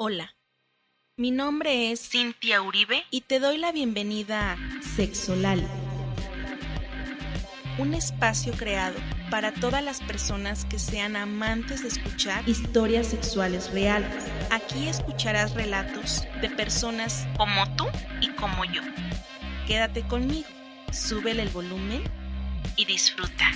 Hola, mi nombre es Cintia Uribe y te doy la bienvenida a Sexolal, un espacio creado para todas las personas que sean amantes de escuchar historias sexuales reales. Aquí escucharás relatos de personas como tú y como yo. Quédate conmigo, súbele el volumen y disfruta.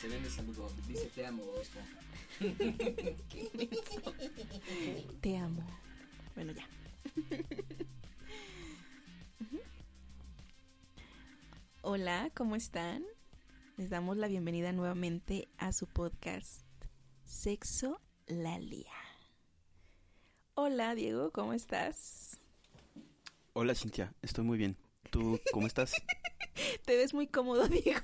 Se vende saludo, dice te amo, como- Te amo. Bueno, ya. Hola, ¿cómo están? Les damos la bienvenida nuevamente a su podcast Sexo Lalia. Hola, Diego, ¿cómo estás? Hola Cintia, estoy muy bien. ¿Tú cómo estás? Te ves muy cómodo, Diego.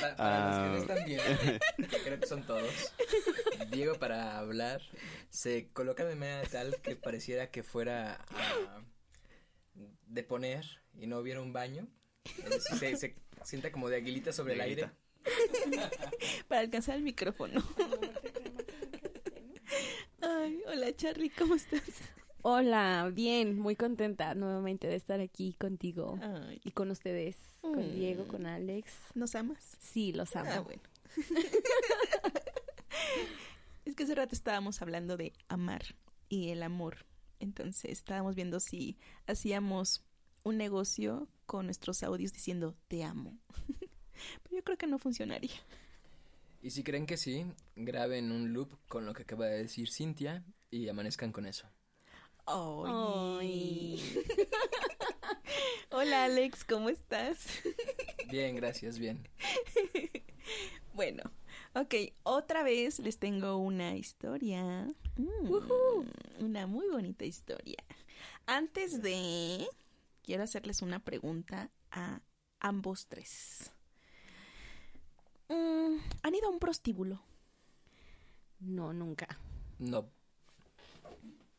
Pa- Para, los que no Ah. están viendo, que creo que son todos, Diego para hablar se coloca de manera tal que pareciera que fuera a deponer y no hubiera un baño. Decir, Se, se sienta como de aguilita sobre el aire. Para alcanzar el micrófono. Ay, hola, Charlie, ¿cómo estás? Hola, bien, muy contenta nuevamente de estar aquí contigo Ay, y con ustedes, Mm. con Diego, con Alex. ¿nos amas? Sí, los amo. Ah, bueno. es que hace rato estábamos hablando de amar y el amor. Entonces estábamos viendo si hacíamos un negocio con nuestros audios diciendo te amo. Pero yo creo que no funcionaría. Y si creen que sí, graben un loop con lo que acaba de decir Cintia y amanezcan con eso. Ay. Hola Alex, ¿cómo estás? Bien, gracias, bien. Bueno, ok, otra vez les tengo una historia. Mm, una muy bonita historia. Antes de, quiero hacerles una pregunta a ambos tres. Mm, ¿Han ido a un prostíbulo? No, nunca. No,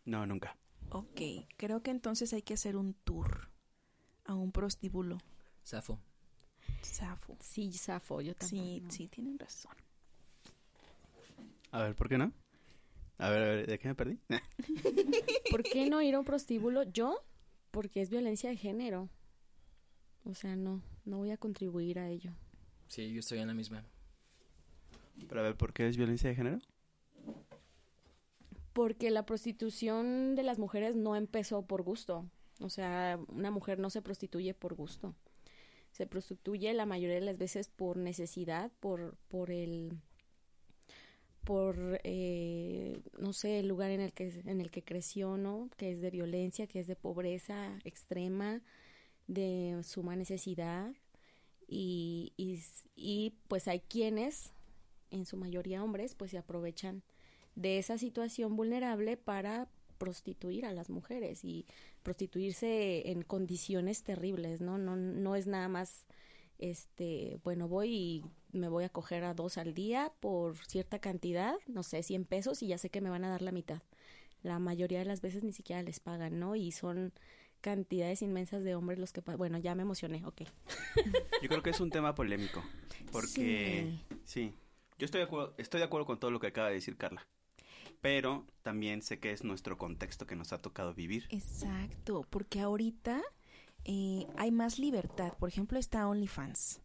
No, nunca. Ok, creo que entonces hay que hacer un tour a un prostíbulo. Safo. Safo. Sí, Safo, yo tampoco. Sí, no. sí, tienen razón. A ver, ¿por qué no? A ver, a ver, ¿de qué me perdí? ¿Por qué no ir a un prostíbulo? Yo, porque es violencia de género. O sea, no, no voy a contribuir a ello. Sí, yo estoy en la misma. Pero a ver, ¿por qué es violencia de género? Porque la prostitución de las mujeres no empezó por gusto. O sea, una mujer no se prostituye por gusto. Se prostituye la mayoría de las veces por necesidad, por, por el por eh, no sé el lugar en el que en el que creció no que es de violencia que es de pobreza extrema de suma necesidad y, y, y pues hay quienes en su mayoría hombres pues se aprovechan de esa situación vulnerable para prostituir a las mujeres y prostituirse en condiciones terribles, ¿no? No, no es nada más, este, bueno, voy y me voy a coger a dos al día por cierta cantidad, no sé, 100 pesos y ya sé que me van a dar la mitad. La mayoría de las veces ni siquiera les pagan, ¿no? Y son cantidades inmensas de hombres los que... Bueno, ya me emocioné, ok. Yo creo que es un tema polémico. Porque, sí, yo estoy de, acuerdo, estoy de acuerdo con todo lo que acaba de decir Carla. Pero también sé que es nuestro contexto que nos ha tocado vivir. Exacto, porque ahorita eh, hay más libertad. Por ejemplo, está OnlyFans,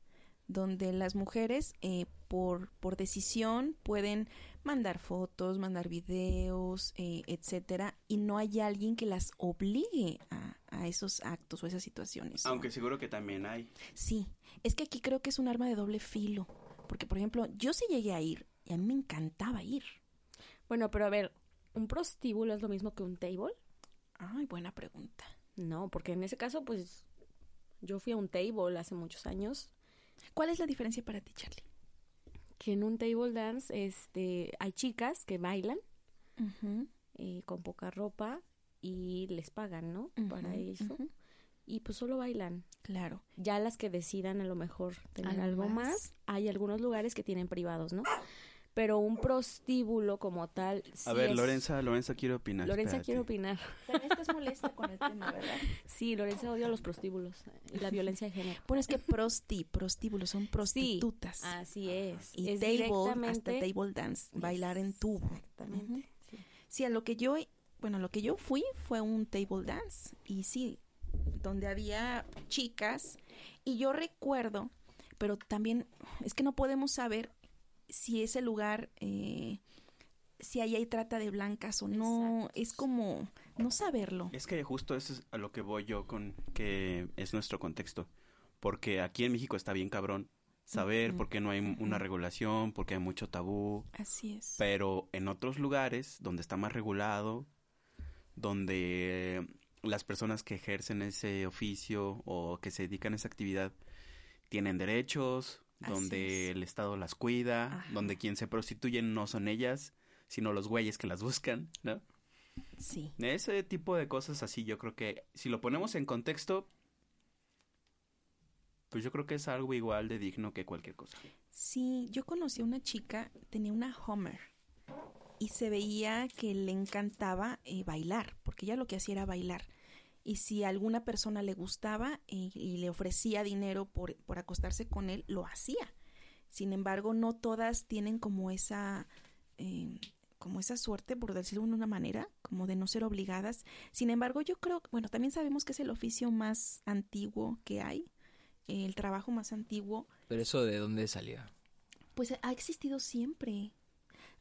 donde las mujeres eh, por, por decisión pueden mandar fotos, mandar videos, eh, etcétera, y no hay alguien que las obligue a, a esos actos o esas situaciones. ¿no? Aunque seguro que también hay. Sí, es que aquí creo que es un arma de doble filo, porque por ejemplo, yo sí llegué a ir y a mí me encantaba ir. Bueno, pero a ver, ¿un prostíbulo es lo mismo que un table? Ay, buena pregunta. No, porque en ese caso, pues, yo fui a un table hace muchos años. ¿Cuál es la diferencia para ti, Charlie? Que en un table dance, este, hay chicas que bailan eh, con poca ropa y les pagan, ¿no? Para eso. Y pues solo bailan. Claro. Ya las que decidan a lo mejor tener algo más, hay algunos lugares que tienen privados, ¿no? Pero un prostíbulo como tal. a ver, Lorenza, Lorenza quiere opinar. Lorenza quiere opinar. También estás molesta con el tema, ¿verdad? Sí, Lorenza odia los prostíbulos y la violencia de género. Bueno, es que prosti, prostíbulos son prostitutas. así es. Y table, hasta table dance, bailar en tubo. Exactamente. sí. a lo que yo, bueno, a lo que yo fui fue un table dance y sí, donde había chicas y yo recuerdo, pero también es que no podemos saber si ese lugar, eh, si ahí hay trata de blancas o no, es como no saberlo. Es que justo eso es a lo que voy yo con que es nuestro contexto, porque aquí en México está bien cabrón saber por qué no hay una regulación, porque hay mucho tabú. Así es. Pero en otros lugares donde está más regulado, donde las personas que ejercen ese oficio o que se dedican a esa actividad tienen derechos, donde el Estado las cuida, donde quien se prostituye no son ellas, sino los güeyes que las buscan, ¿no? Sí. Ese tipo de cosas así, yo creo que si lo ponemos en contexto, pues yo creo que es algo igual de digno que cualquier cosa. Sí, yo conocí a una chica, tenía una Homer y se veía que le encantaba eh, bailar, porque ella lo que hacía era bailar y si a alguna persona le gustaba y, le ofrecía dinero por, por, acostarse con él, lo hacía. Sin embargo, no todas tienen como esa, eh, como esa suerte, por decirlo de una manera, como de no ser obligadas. Sin embargo, yo creo, bueno, también sabemos que es el oficio más antiguo que hay, el trabajo más antiguo. Pero eso de dónde salió? Pues ha existido siempre.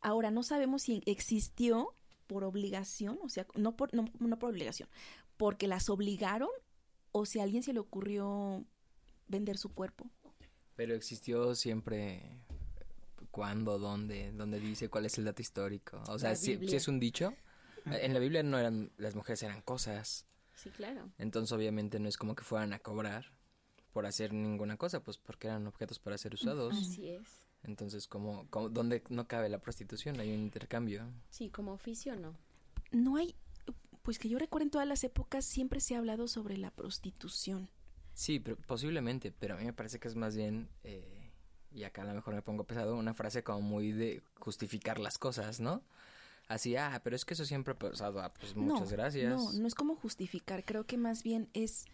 Ahora, no sabemos si existió por obligación, o sea, no por, no, no por obligación, porque las obligaron o si a alguien se le ocurrió vender su cuerpo. Pero existió siempre cuándo, dónde, dónde dice cuál es el dato histórico. O sea, si, es un dicho, en la Biblia no eran las mujeres eran cosas. Sí, claro. Entonces obviamente no es como que fueran a cobrar por hacer ninguna cosa, pues porque eran objetos para ser usados. Así es. Entonces, como, dónde no cabe la prostitución? Hay un intercambio. Sí, como oficio no. No hay pues que yo recuerdo en todas las épocas siempre se ha hablado sobre la prostitución. Sí, pero, posiblemente, pero a mí me parece que es más bien, eh, y acá a lo mejor me pongo pesado, una frase como muy de justificar las cosas, ¿no? Así, ah, pero es que eso siempre ha pasado, ah, pues muchas gracias. No, no es como justificar, creo que más bien es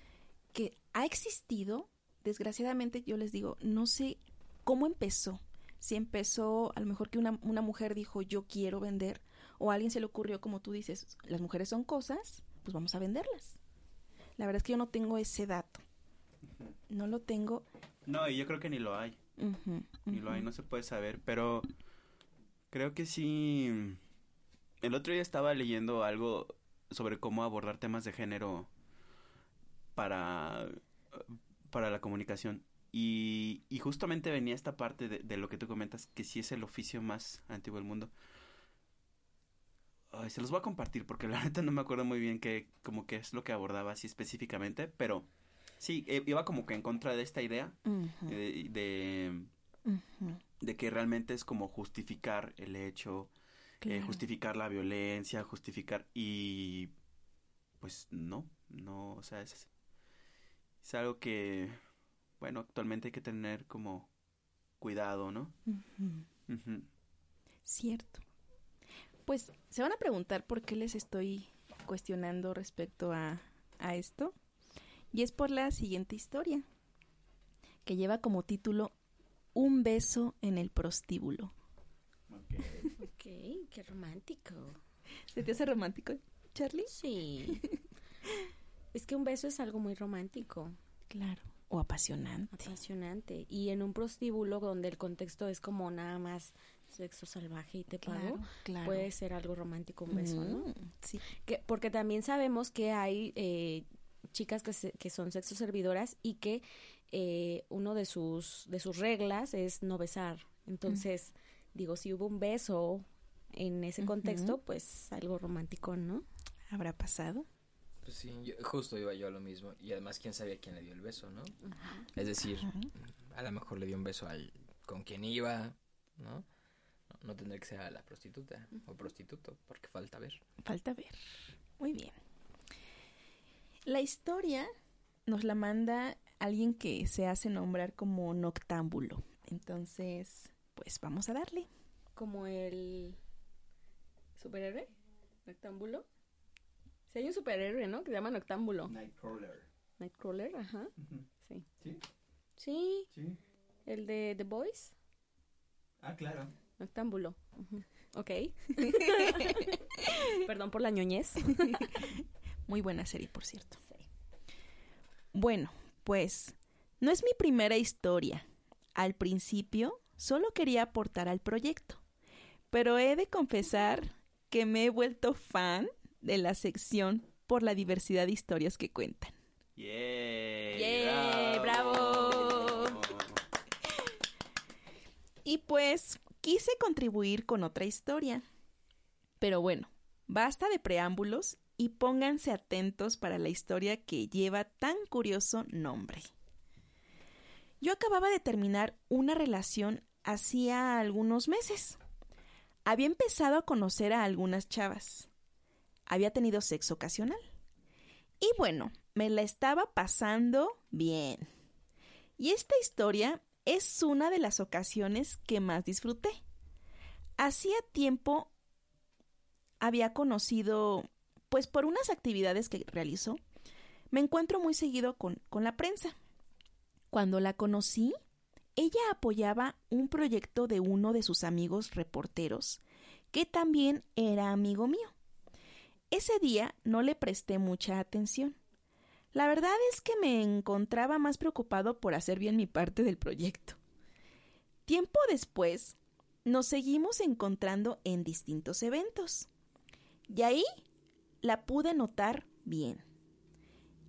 que ha existido, desgraciadamente yo les digo, no sé cómo empezó. Si empezó, a lo mejor que una, una mujer dijo yo quiero vender, o a alguien se le ocurrió, como tú dices, las mujeres son cosas, pues vamos a venderlas. La verdad es que yo no tengo ese dato. No lo tengo. No, y yo creo que ni lo hay. Ni lo hay, no se puede saber, pero creo que sí. El otro día estaba leyendo algo sobre cómo abordar temas de género para, para la comunicación. Y, y justamente venía esta parte de, de, lo que tú comentas, que sí es el oficio más antiguo del mundo se los voy a compartir porque la neta no me acuerdo muy bien qué, como qué es lo que abordaba así específicamente, pero sí, eh, iba como que en contra de esta idea eh, de, de, que realmente es como justificar el hecho, eh, justificar la violencia, justificar y pues no, no, o sea, es, es algo que, bueno, actualmente hay que tener como cuidado, ¿no? Cierto. Pues se van a preguntar por qué les estoy cuestionando respecto a, a esto. Y es por la siguiente historia, que lleva como título Un beso en el prostíbulo. Ok, qué romántico. ¿Se te hace romántico, Charlie? Sí. es que un beso es algo muy romántico. Claro. O apasionante. Apasionante. Y en un prostíbulo donde el contexto es como nada más sexo salvaje y te pago, puede ser algo romántico un beso, ¿no? Sí. Que, porque también sabemos que hay eh, chicas que, que son sexo servidoras y que eh, uno de sus, de sus reglas es no besar. Entonces, digo, si hubo un beso en ese contexto, pues algo romántico, ¿no? ¿Habrá pasado? Pues sí, justo iba yo a lo mismo. Y además, ¿quién sabía quién le dio el beso, no? Es decir, a lo mejor le dio un beso al con quien iba, ¿no? No, tendría que ser a la prostituta o prostituto, porque falta ver. Falta ver. Muy bien. La historia nos la manda alguien que se hace nombrar como noctámbulo. Entonces, pues vamos a darle. Como el superhéroe noctámbulo. Si hay un superhéroe, ¿no? Que se llama noctámbulo. Nightcrawler. Nightcrawler, ajá. Sí. ¿Sí? Sí. Sí. El de The Boys. Ah, claro. Noctámbulo. Ok. Perdón por la ñoñez. Muy buena serie, por cierto. Bueno, pues no es mi primera historia. Al principio solo quería aportar al proyecto, pero he de confesar que me he vuelto fan de la sección por la diversidad de historias que cuentan. ¡Yeah! ¡Bravo! Y pues quise contribuir con otra historia. Pero bueno, basta de preámbulos y pónganse atentos para la historia que lleva tan curioso nombre. Yo acababa de terminar una relación hacía algunos meses. Había empezado a conocer a algunas chavas. Había tenido sexo ocasional. Y bueno, me la estaba pasando bien. Y esta historia es una de las ocasiones que más disfruté. Hacía tiempo había conocido pues por unas actividades que realizó, me encuentro muy seguido con, con la prensa. Cuando la conocí, ella apoyaba un proyecto de uno de sus amigos reporteros, que también era amigo mío. Ese día no le presté mucha atención. La verdad es que me encontraba más preocupado por hacer bien mi parte del proyecto. Tiempo después, nos seguimos encontrando en distintos eventos. Y ahí la pude notar bien.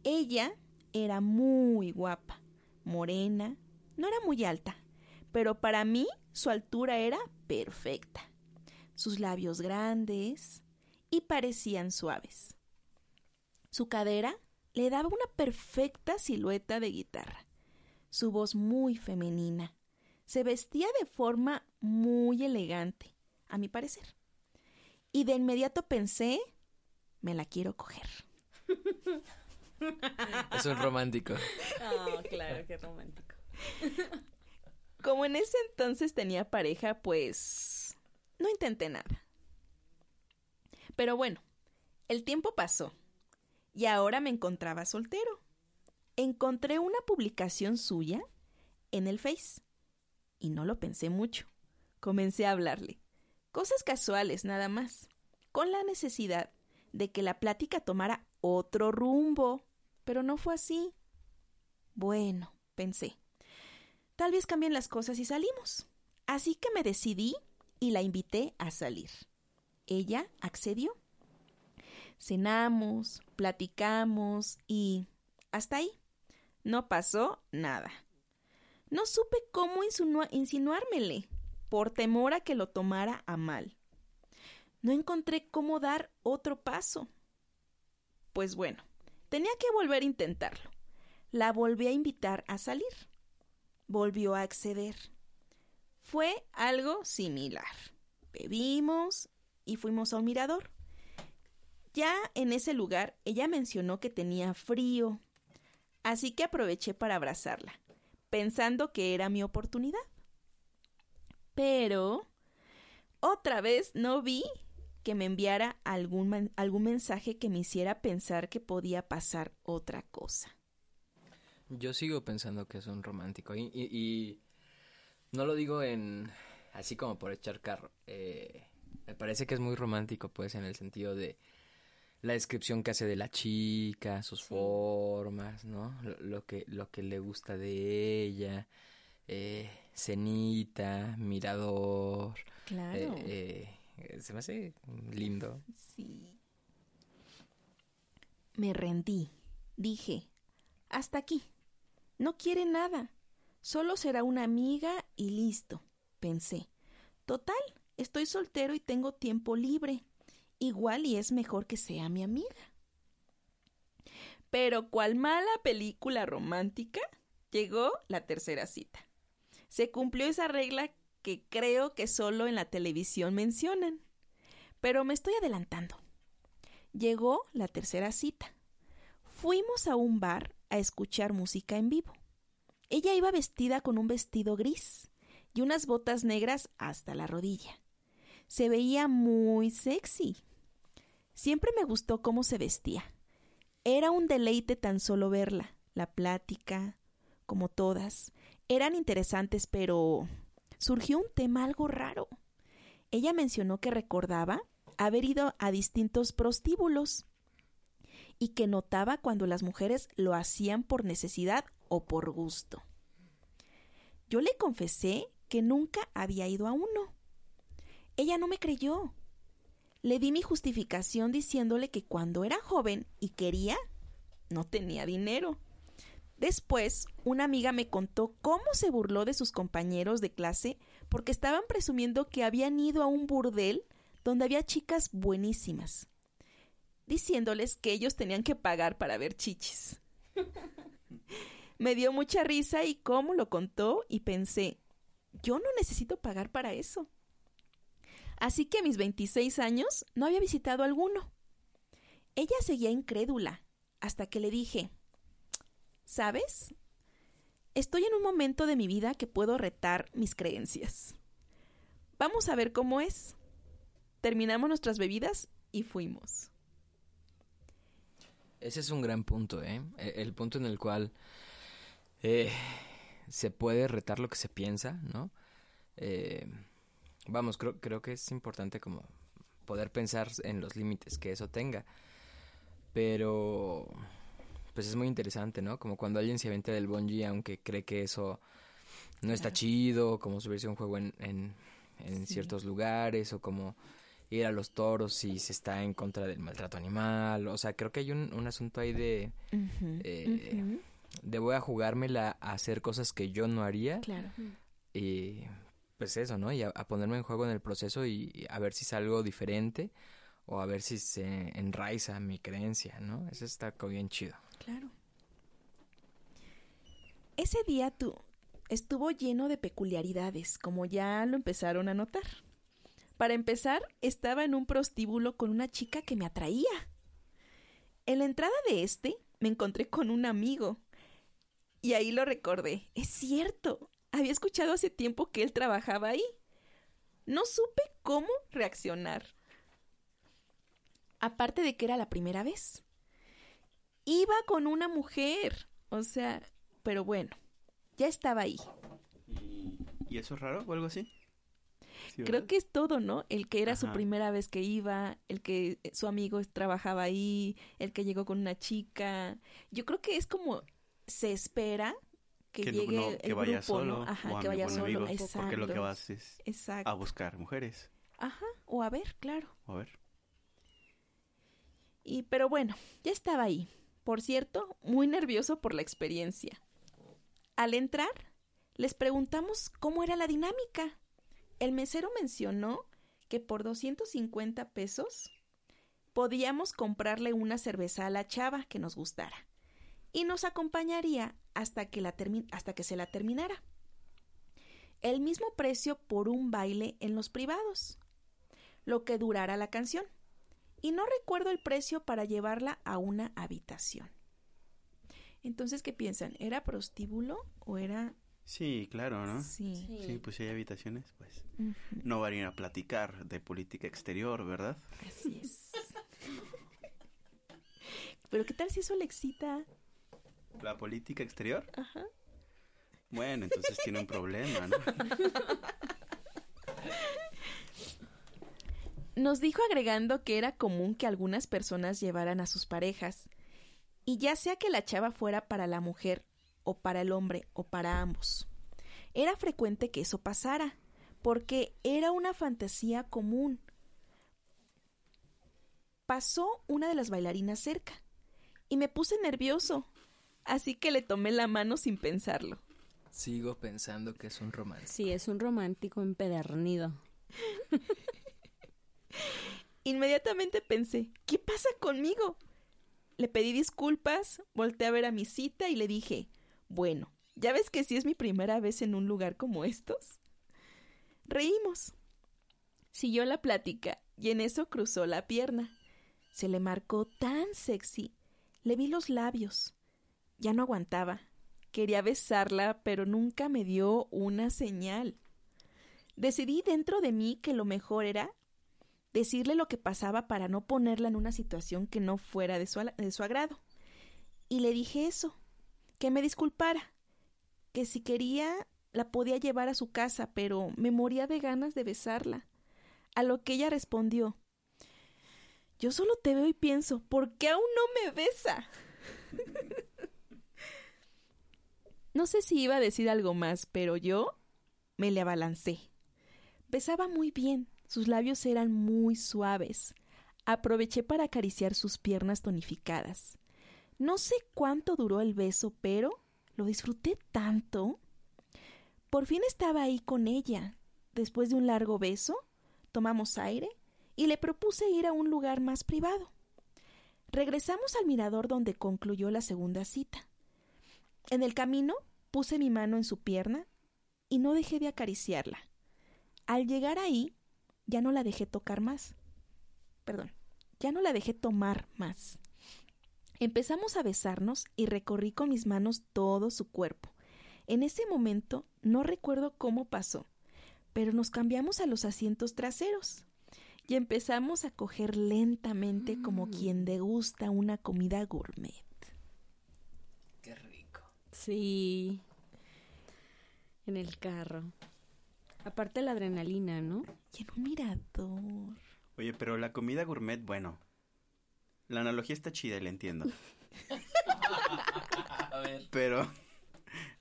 Ella era muy guapa, morena, no era muy alta, pero para mí su altura era perfecta. Sus labios grandes y parecían suaves. Su cadera le daba una perfecta silueta de guitarra. Su voz muy femenina. Se vestía de forma muy elegante, a mi parecer. Y de inmediato pensé me la quiero coger. Es un romántico. Oh, claro, qué romántico. Como en ese entonces tenía pareja, pues no intenté nada. Pero bueno, el tiempo pasó y ahora me encontraba soltero. Encontré una publicación suya en el Face y no lo pensé mucho. Comencé a hablarle. Cosas casuales nada más, con la necesidad de que la plática tomara otro rumbo, pero no fue así. Bueno, pensé, tal vez cambien las cosas y salimos. Así que me decidí y la invité a salir. Ella accedió. Cenamos, platicamos y... hasta ahí. No pasó nada. No supe cómo insinuármele, por temor a que lo tomara a mal. No encontré cómo dar otro paso. Pues bueno, tenía que volver a intentarlo. La volví a invitar a salir. Volvió a acceder. Fue algo similar. Bebimos y fuimos a un mirador. Ya en ese lugar ella mencionó que tenía frío, así que aproveché para abrazarla, pensando que era mi oportunidad. Pero otra vez no vi que me enviara algún, algún mensaje que me hiciera pensar que podía pasar otra cosa. Yo sigo pensando que es un romántico y, no lo digo en así como por echar carro. Eh, me parece que es muy romántico pues en el sentido de la descripción que hace de la chica, sus formas, ¿no? Lo, que, lo que le gusta de ella, eh, cenita, mirador. Claro. Eh, eh eh, se me hace lindo. Sí. Me rendí. Dije, hasta aquí. No quiere nada. Solo será una amiga y listo, pensé. Total, estoy soltero y tengo tiempo libre. Igual y es mejor que sea mi amiga. Pero cual mala película romántica, llegó la tercera cita. Se cumplió esa regla que creo que solo en la televisión mencionan. Pero me estoy adelantando. Llegó la tercera cita. Fuimos a un bar a escuchar música en vivo. Ella iba vestida con un vestido gris y unas botas negras hasta la rodilla. Se veía muy sexy. Siempre me gustó cómo se vestía. Era un deleite tan solo verla. La plática, como todas, eran interesantes, pero surgió un tema algo raro. Ella mencionó que recordaba haber ido a distintos prostíbulos y que notaba cuando las mujeres lo hacían por necesidad o por gusto. Yo le confesé que nunca había ido a uno. Ella no me creyó. Le di mi justificación diciéndole que cuando era joven y quería, no tenía dinero. Después, una amiga me contó cómo se burló de sus compañeros de clase porque estaban presumiendo que habían ido a un burdel donde había chicas buenísimas, diciéndoles que ellos tenían que pagar para ver chichis. me dio mucha risa y cómo lo contó y pensé, yo no necesito pagar para eso. Así que a mis 26 años no había visitado alguno. Ella seguía incrédula hasta que le dije, ¿sabes? Estoy en un momento de mi vida que puedo retar mis creencias. Vamos a ver cómo es. Terminamos nuestras bebidas y fuimos. Ese es un gran punto, ¿eh? E, el punto en el cual eh, se puede retar lo que se piensa, ¿no? Eh, vamos, creo, creo que es importante como poder pensar en los límites que eso tenga. Pero pues es muy interesante, ¿no? Como cuando alguien se avienta del bungee aunque cree que eso no está chido, como subirse a un juego en, en, ciertos lugares o como ir a los toros si se está en contra del maltrato animal. O sea, creo que hay un, un asunto ahí de... eh, De voy a jugármela a hacer cosas que yo no haría. Claro. Y pues eso, ¿no? Y a, ponerme en juego en el proceso y, a ver si salgo diferente o a ver si se enraiza mi creencia, ¿no? Eso está bien chido. Claro. Ese día tú estuvo lleno de peculiaridades, como ya lo empezaron a notar. Para empezar, estaba en un prostíbulo con una chica que me atraía. En la entrada de este me encontré con un amigo. Y ahí lo recordé. Es cierto. Había escuchado hace tiempo que él trabajaba ahí. No supe cómo reaccionar. Aparte de que era la primera vez iba con una mujer. O sea, pero bueno, ya estaba ahí. ¿Y, eso es raro o algo así? Creo que es todo, ¿no? El que era su primera vez que iba, el que su amigo trabajaba ahí, el que llegó con una chica. Yo creo que es como se espera que, llegue el vaya grupo, solo, Ajá, que vaya solo, Porque lo que vas es a buscar mujeres. Ajá, o a ver, claro. a ver. Y pero bueno, ya estaba ahí. Por cierto, muy nervioso por la experiencia. Al entrar, les preguntamos cómo era la dinámica. El mesero mencionó que por 250 pesos podíamos comprarle una cerveza a la chava que nos gustara y nos acompañaría hasta que, la hasta que se la terminara. El mismo precio por un baile en los privados, lo que durara la canción y no recuerdo el precio para llevarla a una habitación. Entonces, ¿qué piensan? ¿Era prostíbulo o era...? Sí, claro, ¿no? Sí. Sí, pues si hay habitaciones, pues no varían a platicar de política exterior, ¿verdad? Así es. Pero ¿qué tal si eso le excita? ¿La política exterior? Ajá. Bueno, entonces tiene un problema, ¿no? Nos dijo agregando que era común que algunas personas llevaran a sus parejas, y ya sea que la chava fuera para la mujer, o para el hombre, o para ambos. Era frecuente que eso pasara, porque era una fantasía común. Pasó una de las bailarinas cerca, y me puse nervioso, así que le tomé la mano sin pensarlo. Sigo pensando que es un romántico. Sí, es un romántico empedernido. Inmediatamente pensé, ¿qué pasa conmigo? Le pedí disculpas, volteé a ver a mi cita y le dije, bueno, ¿ya ves que sí es mi primera vez en un lugar como estos? Reímos. Siguió la plática y en eso cruzó la pierna. Se le marcó tan sexy. Le vi los labios. Ya no aguantaba. Quería besarla, pero nunca me dio una señal. Decidí dentro de mí que lo mejor era decirle lo que pasaba para no ponerla en una situación que no fuera de su, agrado. Y le dije eso, que me disculpara, que si quería la podía llevar a su casa, pero me moría de ganas de besarla. A lo que ella respondió Yo solo te veo y pienso, ¿por qué aún no me besa? no sé si iba a decir algo más, pero yo me le abalancé. Besaba muy bien, sus labios eran muy suaves. Aproveché para acariciar sus piernas tonificadas. No sé cuánto duró el beso, pero lo disfruté tanto. Por fin estaba ahí con ella. Después de un largo beso, tomamos aire y le propuse ir a un lugar más privado. Regresamos al mirador donde concluyó la segunda cita. En el camino puse mi mano en su pierna y no dejé de acariciarla. Al llegar ahí, ya no la dejé tocar más. Perdón, ya no la dejé tomar más. Empezamos a besarnos y recorrí con mis manos todo su cuerpo. En ese momento no recuerdo cómo pasó, pero nos cambiamos a los asientos traseros y empezamos a coger lentamente como mm. quien degusta una comida gourmet. Sí. En el carro. Aparte la adrenalina, ¿no? Y en un mirador. Oye, pero la comida gourmet, bueno. La analogía está chida y la entiendo. A ver. Pero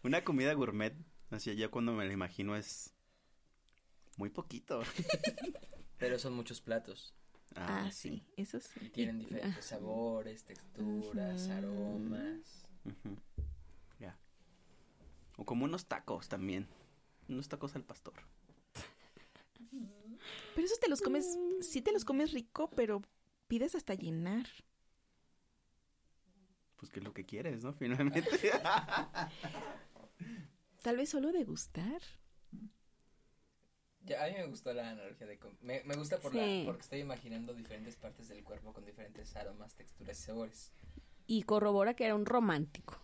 una comida gourmet, así ya cuando me la imagino es muy poquito. Pero son muchos platos. Ah, ah sí. eso sí. Y tienen diferentes ah. sabores, texturas, aromas. O como unos tacos también. Unos tacos al pastor. Pero esos te los comes, sí te los comes rico, pero pides hasta llenar. Pues que es lo que quieres, ¿no? Finalmente. Tal vez solo degustar. Ya, a mí me gustó la analogía de... Me, me gusta por la, porque estoy imaginando diferentes partes del cuerpo con diferentes aromas, texturas y sabores. Y corrobora que era un romántico.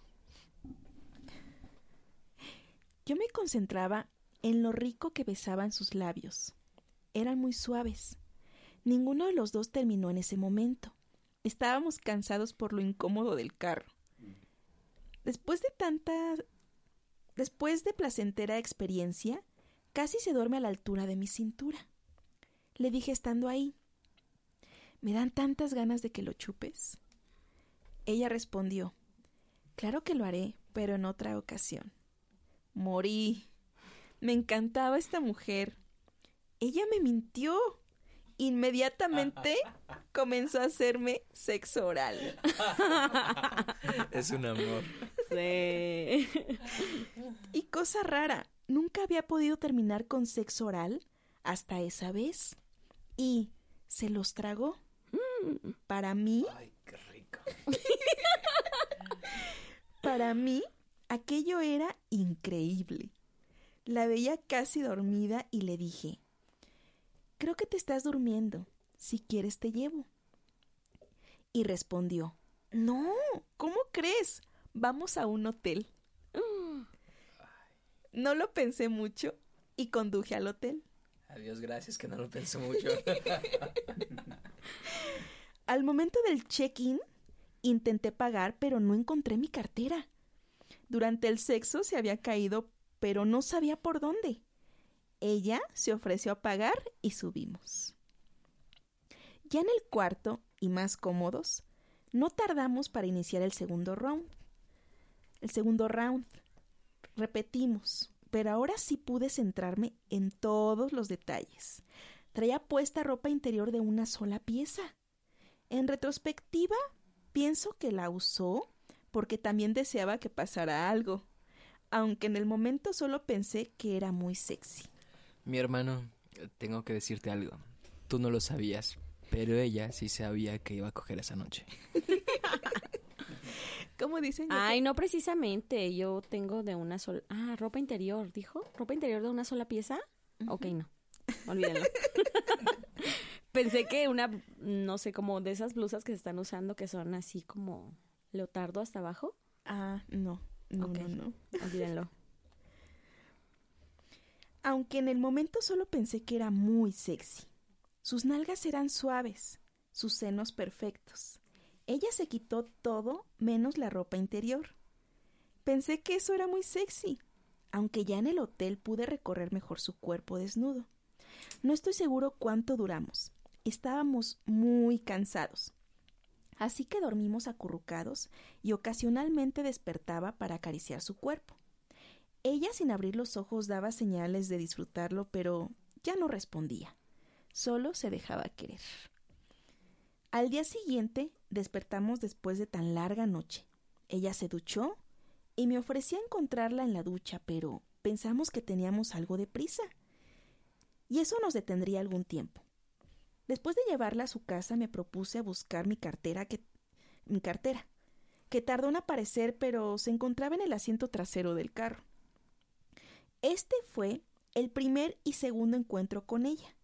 Yo me concentraba en lo rico que besaban sus labios. Eran muy suaves. Ninguno de los dos terminó en ese momento. Estábamos cansados por lo incómodo del carro. Después de tanta... Después de placentera experiencia, casi se duerme a la altura de mi cintura. Le dije estando ahí, ¿me dan tantas ganas de que lo chupes? Ella respondió, Claro que lo haré, pero en otra ocasión. Morí. Me encantaba esta mujer. Ella me mintió. Inmediatamente comenzó a hacerme sexo oral. Es un amor. Sí. Y cosa rara, nunca había podido terminar con sexo oral hasta esa vez. Y se los tragó. Para mí. Ay, qué rico. para mí, aquello era increíble. La veía casi dormida y le dije, Creo que te estás durmiendo. Si quieres te llevo. Y respondió, No, ¿cómo crees? Vamos a un hotel. No lo pensé mucho y conduje al hotel. Adiós, gracias que no lo pensé mucho. al momento del check-in, intenté pagar, pero no encontré mi cartera. Durante el sexo se había caído, pero no sabía por dónde. Ella se ofreció a pagar y subimos. Ya en el cuarto, y más cómodos, no tardamos para iniciar el segundo round. El segundo round. Repetimos, pero ahora sí pude centrarme en todos los detalles. Traía puesta ropa interior de una sola pieza. En retrospectiva, pienso que la usó porque también deseaba que pasara algo, aunque en el momento solo pensé que era muy sexy. Mi hermano, tengo que decirte algo. Tú no lo sabías, pero ella sí sabía que iba a coger esa noche. ¿Cómo dicen? Ay, no precisamente. Yo tengo de una sola. Ah, ropa interior, dijo. ¿Ropa interior de una sola pieza? Ok, no. Olvídenlo. Pensé que una, no sé, como de esas blusas que se están usando que son así como leotardo hasta abajo. Ah, no. No, no, no. Olvídenlo. Aunque en el momento solo pensé que era muy sexy. Sus nalgas eran suaves, sus senos perfectos. Ella se quitó todo menos la ropa interior. Pensé que eso era muy sexy, aunque ya en el hotel pude recorrer mejor su cuerpo desnudo. No estoy seguro cuánto duramos. Estábamos muy cansados. Así que dormimos acurrucados y ocasionalmente despertaba para acariciar su cuerpo. Ella sin abrir los ojos daba señales de disfrutarlo, pero ya no respondía. Solo se dejaba querer. Al día siguiente despertamos después de tan larga noche. Ella se duchó y me ofrecía encontrarla en la ducha, pero pensamos que teníamos algo de prisa. Y eso nos detendría algún tiempo. Después de llevarla a su casa me propuse a buscar mi cartera que mi cartera, que tardó en aparecer, pero se encontraba en el asiento trasero del carro. Este fue el primer y segundo encuentro con ella.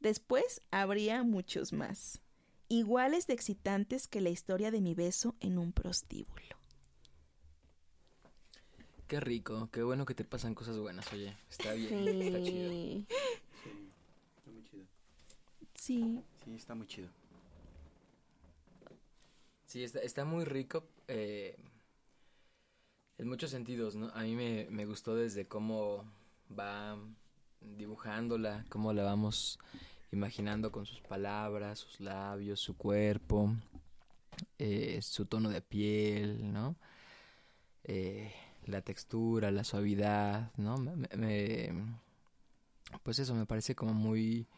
Después habría muchos más, iguales de excitantes que la historia de mi beso en un prostíbulo. Qué rico, qué bueno que te pasan cosas buenas, oye. Está bien, está chido. Sí. Sí, está muy chido. Sí, Sí, está muy chido. Sí, está, está muy rico eh, en muchos sentidos, ¿no? A mí me, me gustó desde cómo va dibujándola, cómo la vamos imaginando con sus palabras, sus labios, su cuerpo, eh, su tono de piel, ¿no? Eh, la textura, la suavidad, ¿no? Me- me- me- pues eso me parece como muy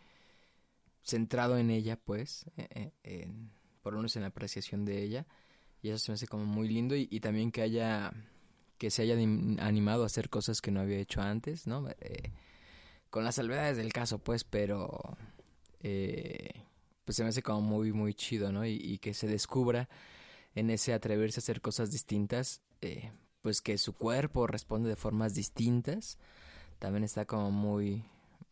centrado en ella, pues, eh, en- por lo menos en la apreciación de ella, y eso se me hace como muy lindo y, también que haya, que se haya anim- animado a hacer cosas que no había hecho antes, ¿no? Eh, con las salvedades del caso, pues, pero eh, pues se me hace como muy, muy chido, ¿no? Y, y que se descubra en ese atreverse a hacer cosas distintas, eh, pues que su cuerpo responde de formas distintas, también está como muy,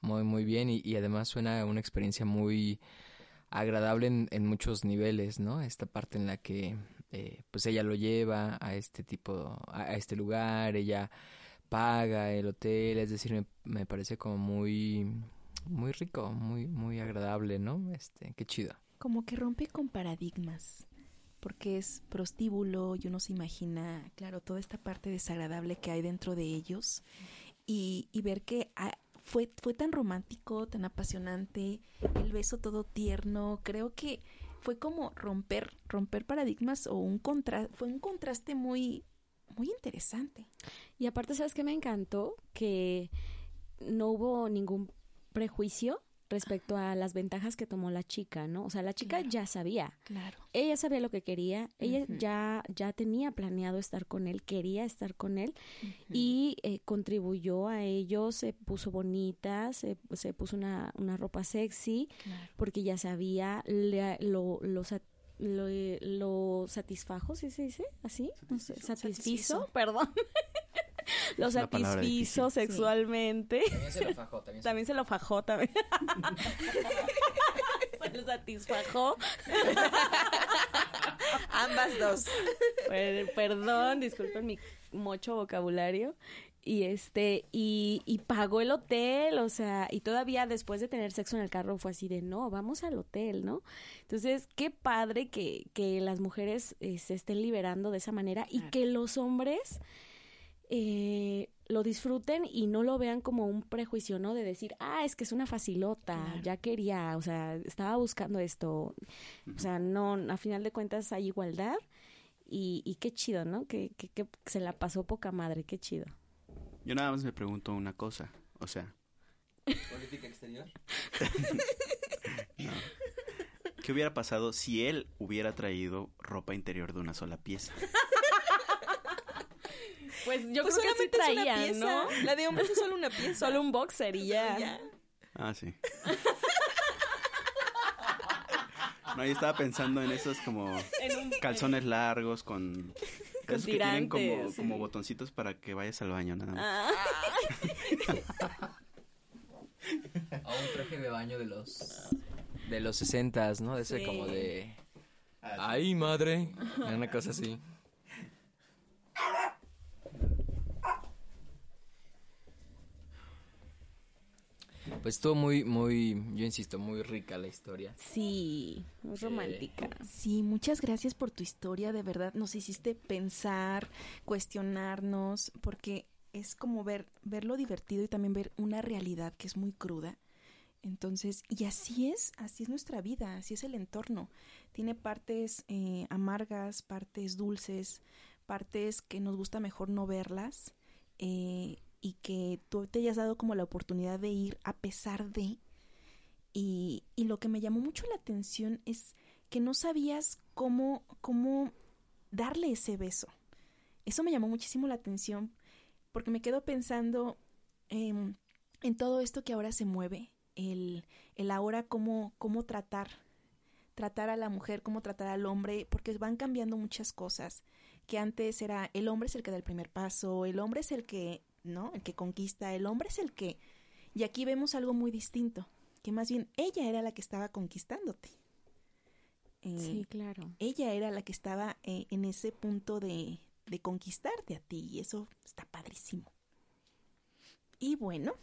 muy, muy bien y, además suena a una experiencia muy agradable en, en muchos niveles, ¿no? Esta parte en la que eh, pues ella lo lleva a este tipo, a, a este lugar, ella paga el hotel, es decir, me, parece como muy, muy rico, muy, muy agradable, ¿no? Este, qué chido. como que rompe con paradigmas, porque es prostíbulo y uno se imagina, claro, toda esta parte desagradable que hay dentro de ellos y, y ver que ah, fue, fue tan romántico, tan apasionante, el beso todo tierno, creo que fue como romper, romper paradigmas o un contra, fue un contraste muy, muy interesante. Y aparte, ¿sabes qué me encantó? Que no hubo ningún prejuicio respecto a las ventajas que tomó la chica, ¿no? O sea, la chica Claro. ya sabía. Claro. Ella sabía lo que quería, ella ya, ya tenía planeado estar con él, quería estar con él y eh, contribuyó a ello, se puso bonita, se, se puso una, una ropa sexy, Claro. porque ya sabía, le- lo, lo, lo, lo satisfajo, ¿sí se dice así? No sé, satisfizo, Satisfizo. perdón. lo satisfizo sexualmente. También se lo fajó, también se También se lo fajó también. se lo satisfajó. Ambas dos. Per- perdón, disculpen mi mucho vocabulario. Y este, y, y pagó el hotel, o sea, y todavía después de tener sexo en el carro fue así de no, vamos al hotel, ¿no? Entonces, qué padre que, que las mujeres eh, se estén liberando de esa manera y Claro. que los hombres eh, lo disfruten y no lo vean como un prejuicio, ¿no? De decir, ah, es que es una facilota, Claro. ya quería, o sea, estaba buscando esto. O sea, no, a final de cuentas hay igualdad y, y qué chido, ¿no? Que, que, que se la pasó poca madre, qué chido. Yo nada más me pregunto una cosa, o sea, ¿Política exterior? no. ¿Qué hubiera pasado si él hubiera traído ropa interior de una sola pieza? Pues yo Pues creo que sí solamente es una traía, pieza. ¿no? La de hombres es solo una pieza. Solo un boxer y ya. Ya. Ah, sí. No, yo estaba pensando en esos como calzones largos con... Con esos que tienen como, tirantes, sí. como botoncitos para que vayas al baño, nada más. Ah, O un traje de baño de los de los sesentas, ¿no? De ese Sí. como de ay madre, una cosa así. Pues estuvo muy, muy, yo insisto, muy rica la historia. sí, muy romántica. Sí, muchas gracias por tu historia, de verdad nos hiciste pensar, cuestionarnos, porque es como ver, ver lo divertido y también ver una realidad que es muy cruda. Entonces, y así es, así es nuestra vida, así es el entorno. Tiene partes eh, amargas, partes dulces, partes que nos gusta mejor no verlas eh, y que tú te hayas dado como la oportunidad de ir a pesar de. Y, y lo que me llamó mucho la atención es que no sabías cómo, cómo darle ese beso. Eso me llamó muchísimo la atención porque me quedo pensando em, en todo esto que ahora se mueve, el, el ahora cómo, cómo tratar, tratar a la mujer, cómo tratar al hombre, porque van cambiando muchas cosas, que antes era el hombre es el que da el primer paso, el hombre es el que, ¿no? El que conquista, el hombre es el que... Y aquí vemos algo muy distinto, que más bien ella era la que estaba conquistándote. Eh, Sí, claro. ella era la que estaba eh, en ese punto de, de conquistarte a ti y eso está padrísimo. Y bueno,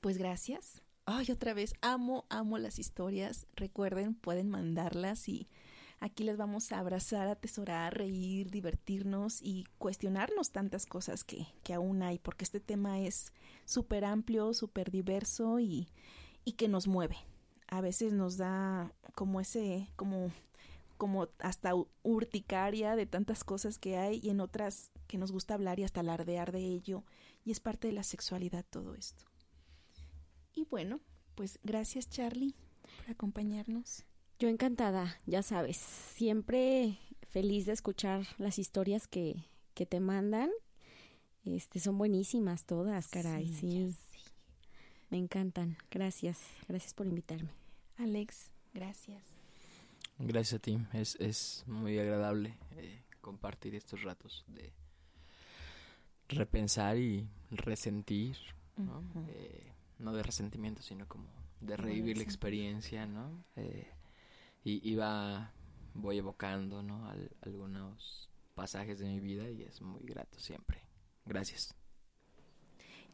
pues gracias. Ay, otra vez, amo, amo las historias. Recuerden, pueden mandarlas y aquí les vamos a abrazar, atesorar, reír, divertirnos y cuestionarnos tantas cosas que, que aún hay, porque este tema es súper amplio, súper diverso y, y que nos mueve. A veces nos da como ese, como como hasta urticaria de tantas cosas que hay y en otras que nos gusta hablar y hasta alardear de ello y es parte de la sexualidad todo esto. Y bueno, pues gracias Charlie por acompañarnos. Yo encantada, ya sabes, siempre feliz de escuchar las historias que, que te mandan. Este, son buenísimas todas, caray, Sí, sí. Me encantan. Gracias, gracias por invitarme. Alex, gracias. Gracias a ti, es, es muy agradable eh, compartir estos ratos de repensar y resentir, ¿no? Eh, no de resentimiento, sino como de revivir la experiencia, ¿no? Eh, y iba, voy evocando, ¿no? Al- algunos pasajes de mi vida y es muy grato siempre. Gracias.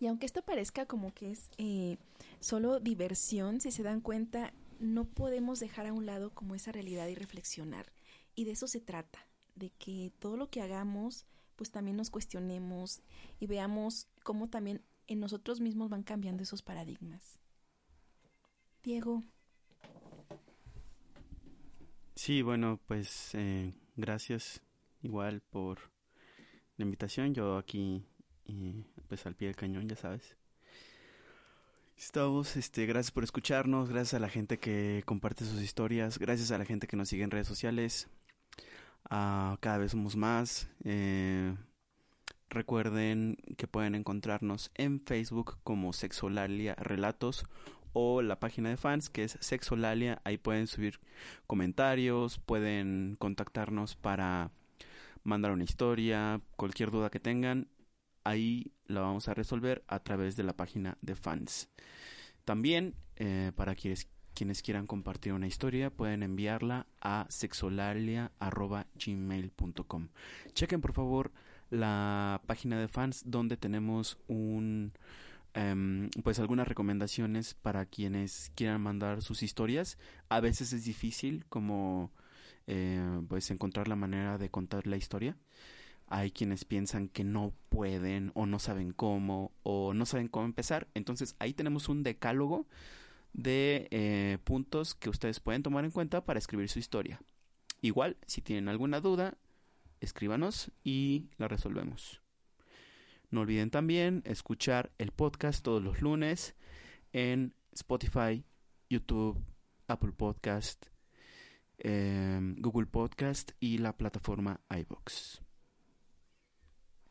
Y aunque esto parezca como que es eh, solo diversión, si se dan cuenta, no podemos dejar a un lado como esa realidad y reflexionar. Y de eso se trata, de que todo lo que hagamos, pues también nos cuestionemos y veamos cómo también en nosotros mismos van cambiando esos paradigmas. Diego, Sí, bueno, pues eh, gracias igual por la invitación. Yo aquí, eh, pues al pie del cañón, ya sabes. Estamos, este, gracias por escucharnos, gracias a la gente que comparte sus historias, gracias a la gente que nos sigue en redes sociales. Ah, cada vez somos más. eh, recuerden que pueden encontrarnos en Facebook como Sexolalia Relatos o la página de fans que es Sexolalia. Ahí pueden subir comentarios, pueden contactarnos para mandar una historia, cualquier duda que tengan, ahí la vamos a resolver a través de la página de fans. También, eh, para quienes, quienes quieran compartir una historia, pueden enviarla a sexolalia.gmail.com. Chequen por favor la página de fans donde tenemos un em, pues algunas recomendaciones para quienes quieran mandar sus historias. A veces es difícil como eh, pues encontrar la manera de contar la historia. Hay quienes piensan que no pueden o no saben cómo o no saben cómo empezar. Entonces ahí tenemos un decálogo de eh, puntos que ustedes pueden tomar en cuenta para escribir su historia. Igual, si tienen alguna duda, escríbanos y la resolvemos. No olviden también escuchar el podcast todos los lunes en Spotify, YouTube, Apple Podcast, em, Google Podcast y la plataforma iBox.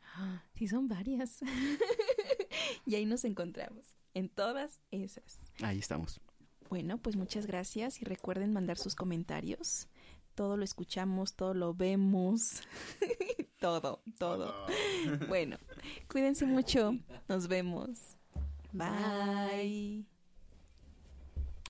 sí son varias. y ahí nos encontramos. en todas esas. Ahí estamos. Bueno, pues muchas gracias y recuerden mandar sus comentarios. Todo lo escuchamos, todo lo vemos. todo, todo. bueno, cuídense mucho. Nos vemos. Bye.